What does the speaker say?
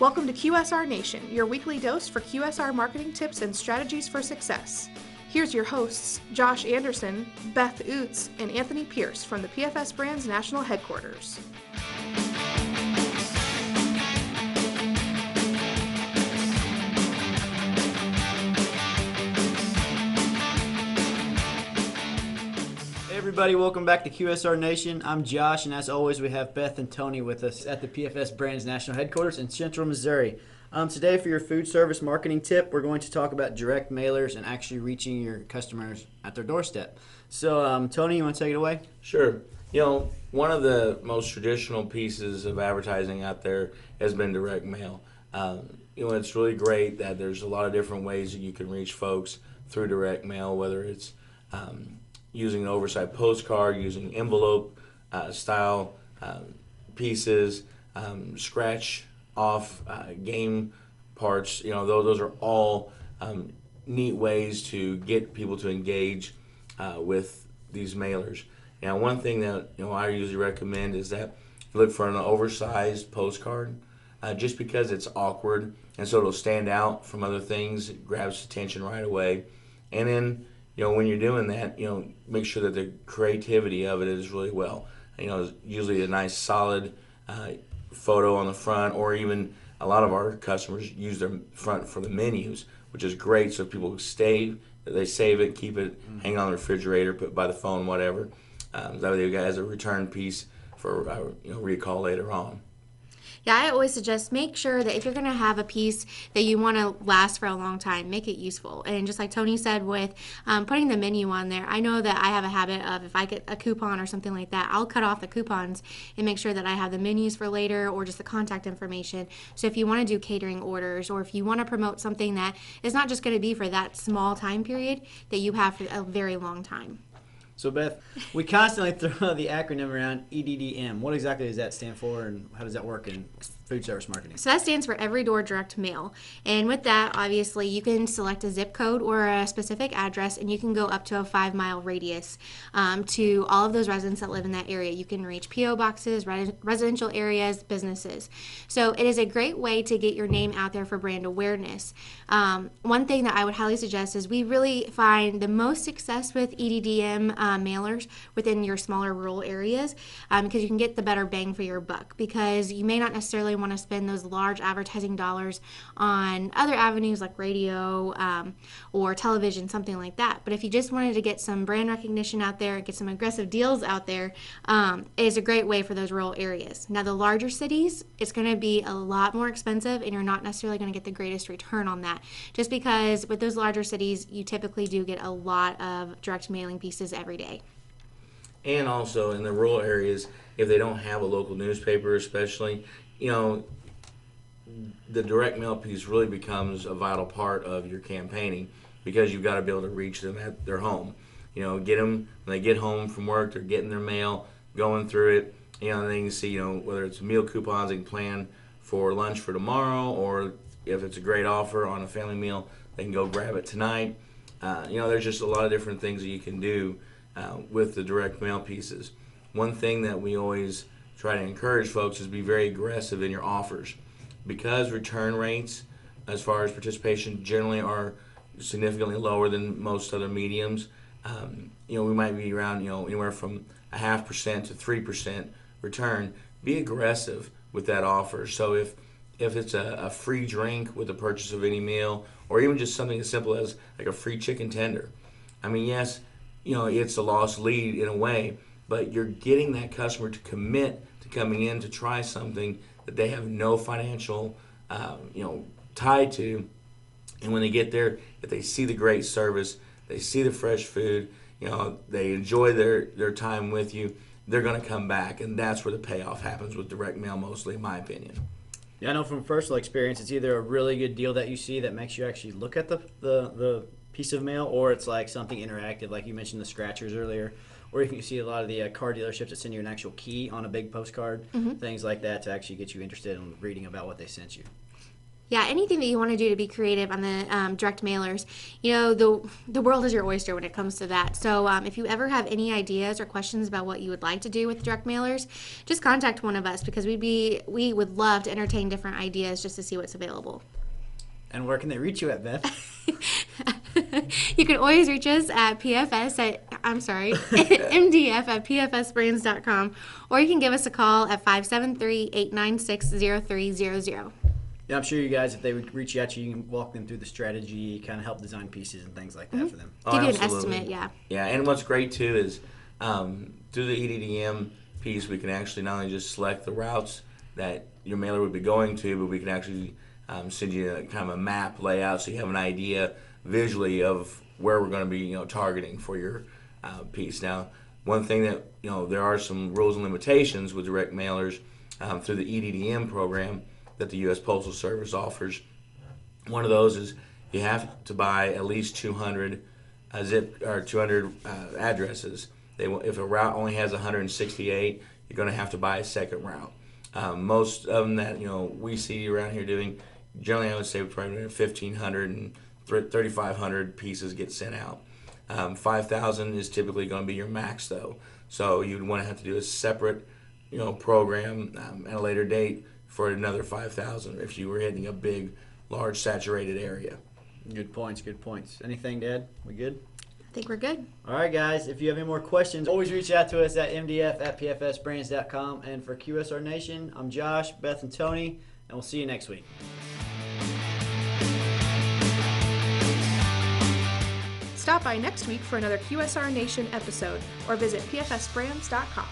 Welcome to QSR Nation, your weekly dose for QSR marketing tips and strategies for success. Here's your hosts, Josh Anderson, Beth Oots, and Anthony Pierce from the PFS Brands National Headquarters. Everybody. Welcome back to QSR Nation. I'm Josh, and as always, we have Beth and Tony with us at the PFS Brands National Headquarters in Central Missouri. Um, today, for your food service marketing tip, we're going to talk about direct mailers and actually reaching your customers at their doorstep. So, um, Tony, you want to take it away? Sure. You know, one of the most traditional pieces of advertising out there has been direct mail. Um, you know, it's really great that there's a lot of different ways that you can reach folks through direct mail, whether it's um, using an oversized postcard, using envelope uh, style um, pieces, um, scratch off uh, game parts. You know, those, those are all um, neat ways to get people to engage uh, with these mailers. Now, one thing that you know I usually recommend is that you look for an oversized postcard, uh, just because it's awkward and so it'll stand out from other things. It grabs attention right away, and then you know, when you're doing that, you know, make sure that the creativity of it is really well. You know, usually a nice solid uh, photo on the front, or even a lot of our customers use their front for the menus, which is great. So people stay, they save it, keep it, mm-hmm. hang on the refrigerator, put by the phone, whatever. Um, that way, you guys a return piece for uh, you know recall later on. I always suggest make sure that if you're going to have a piece that you want to last for a long time, make it useful. And just like Tony said with um, putting the menu on there, I know that I have a habit of if I get a coupon or something like that, I'll cut off the coupons and make sure that I have the menus for later or just the contact information. So if you want to do catering orders or if you want to promote something that is not just going to be for that small time period, that you have for a very long time. So, Beth, we constantly throw the acronym around EDDM. What exactly does that stand for, and how does that work in food service marketing? So that stands for Every Door Direct Mail. And with that, obviously, you can select a zip code or a specific address, and you can go up to a five mile radius um, to all of those residents that live in that area. You can reach P.O. boxes, res- residential areas, businesses. So it is a great way to get your name out there for brand awareness. Um, one thing that I would highly suggest is we really find the most success with EDDM uh, mailers within your smaller rural areas um, because you can get the better bang for your buck because you may not necessarily want to spend those large advertising dollars on other avenues like radio um, or television, something like that. But if you just wanted to get some brand recognition out there, and get some aggressive deals out there, um, it is a great way for those rural areas. Now, the larger cities, it's going to be a lot more expensive, and you're not necessarily going to get the greatest return on that. Just because with those larger cities, you typically do get a lot of direct mailing pieces every day. And also in the rural areas, if they don't have a local newspaper, especially, you know, the direct mail piece really becomes a vital part of your campaigning because you've got to be able to reach them at their home. You know, get them when they get home from work, they're getting their mail, going through it. You know, you can see, you know, whether it's meal coupons, they can plan for lunch for tomorrow, or if it's a great offer on a family meal, they can go grab it tonight. Uh, you know, there's just a lot of different things that you can do uh, with the direct mail pieces. One thing that we always try to encourage folks is be very aggressive in your offers. Because return rates as far as participation generally are significantly lower than most other mediums um, you know we might be around you know anywhere from a half percent to three percent return. Be aggressive with that offer. So if if it's a, a, free drink with the purchase of any meal or even just something as simple as like a free chicken tender. I mean yes you know it's a lost lead in a way but you're getting that customer to commit to coming in to try something that they have no financial, um, you know, tie to. And when they get there, if they see the great service, they see the fresh food, you know, they enjoy their, their time with you, they're going to come back. And that's where the payoff happens with direct mail, mostly, in my opinion. Yeah, I know from personal experience, it's either a really good deal that you see that makes you actually look at the, the, the piece of mail, or it's like something interactive, like you mentioned the scratchers earlier or if you see a lot of the uh, car dealerships that send you an actual key on a big postcard, mm-hmm. things like that to actually get you interested in reading about what they sent you. Yeah, anything that you want to do to be creative on the um, direct mailers, you know, the the world is your oyster when it comes to that. So um, if you ever have any ideas or questions about what you would like to do with direct mailers, just contact one of us because we'd be we would love to entertain different ideas just to see what's available. And where can they reach you at, Beth? you can always reach us at pfs at i'm sorry mdf at pfsbrands.com or you can give us a call at 573-896-0300 Yeah, I'm sure you guys, if they would reach out to you, you can walk them through the strategy, kind of help design pieces and things like that for them. Oh, give you an estimate yeah. Yeah, and what's great too is um, through the EDDM piece, we can actually not only just select the routes that your mailer would be going to, but we can actually um, send you a kind of a map layout so you have an idea visually of where we're going to be, you know, targeting for your uh, piece. Now, one thing that you know there are some rules and limitations with direct mailers um, through the EDDM program that the U.S. Postal Service offers. One of those is you have to buy at least 200 uh, zip or 200 uh, addresses. They if a route only has 168, you're going to have to buy a second route. Um, most of them that you know we see around here doing, generally I would say probably 1,500 and 3,500 pieces get sent out. Um, 5,000 is typically going to be your max though, so you'd want to have to do a separate, you know, program um, at a later date for another 5,000 if you were hitting a big, large saturated area. Good points, good points. Anything Dad? We good? i think we're good All right, guys. If you have any more questions, always reach out to us at mdf at pfsbrands.com. And for QSR Nation, I'm Josh, Beth, and Tony, and we'll see you next week. Stop by next week for another QSR Nation episode or visit pfsbrands.com.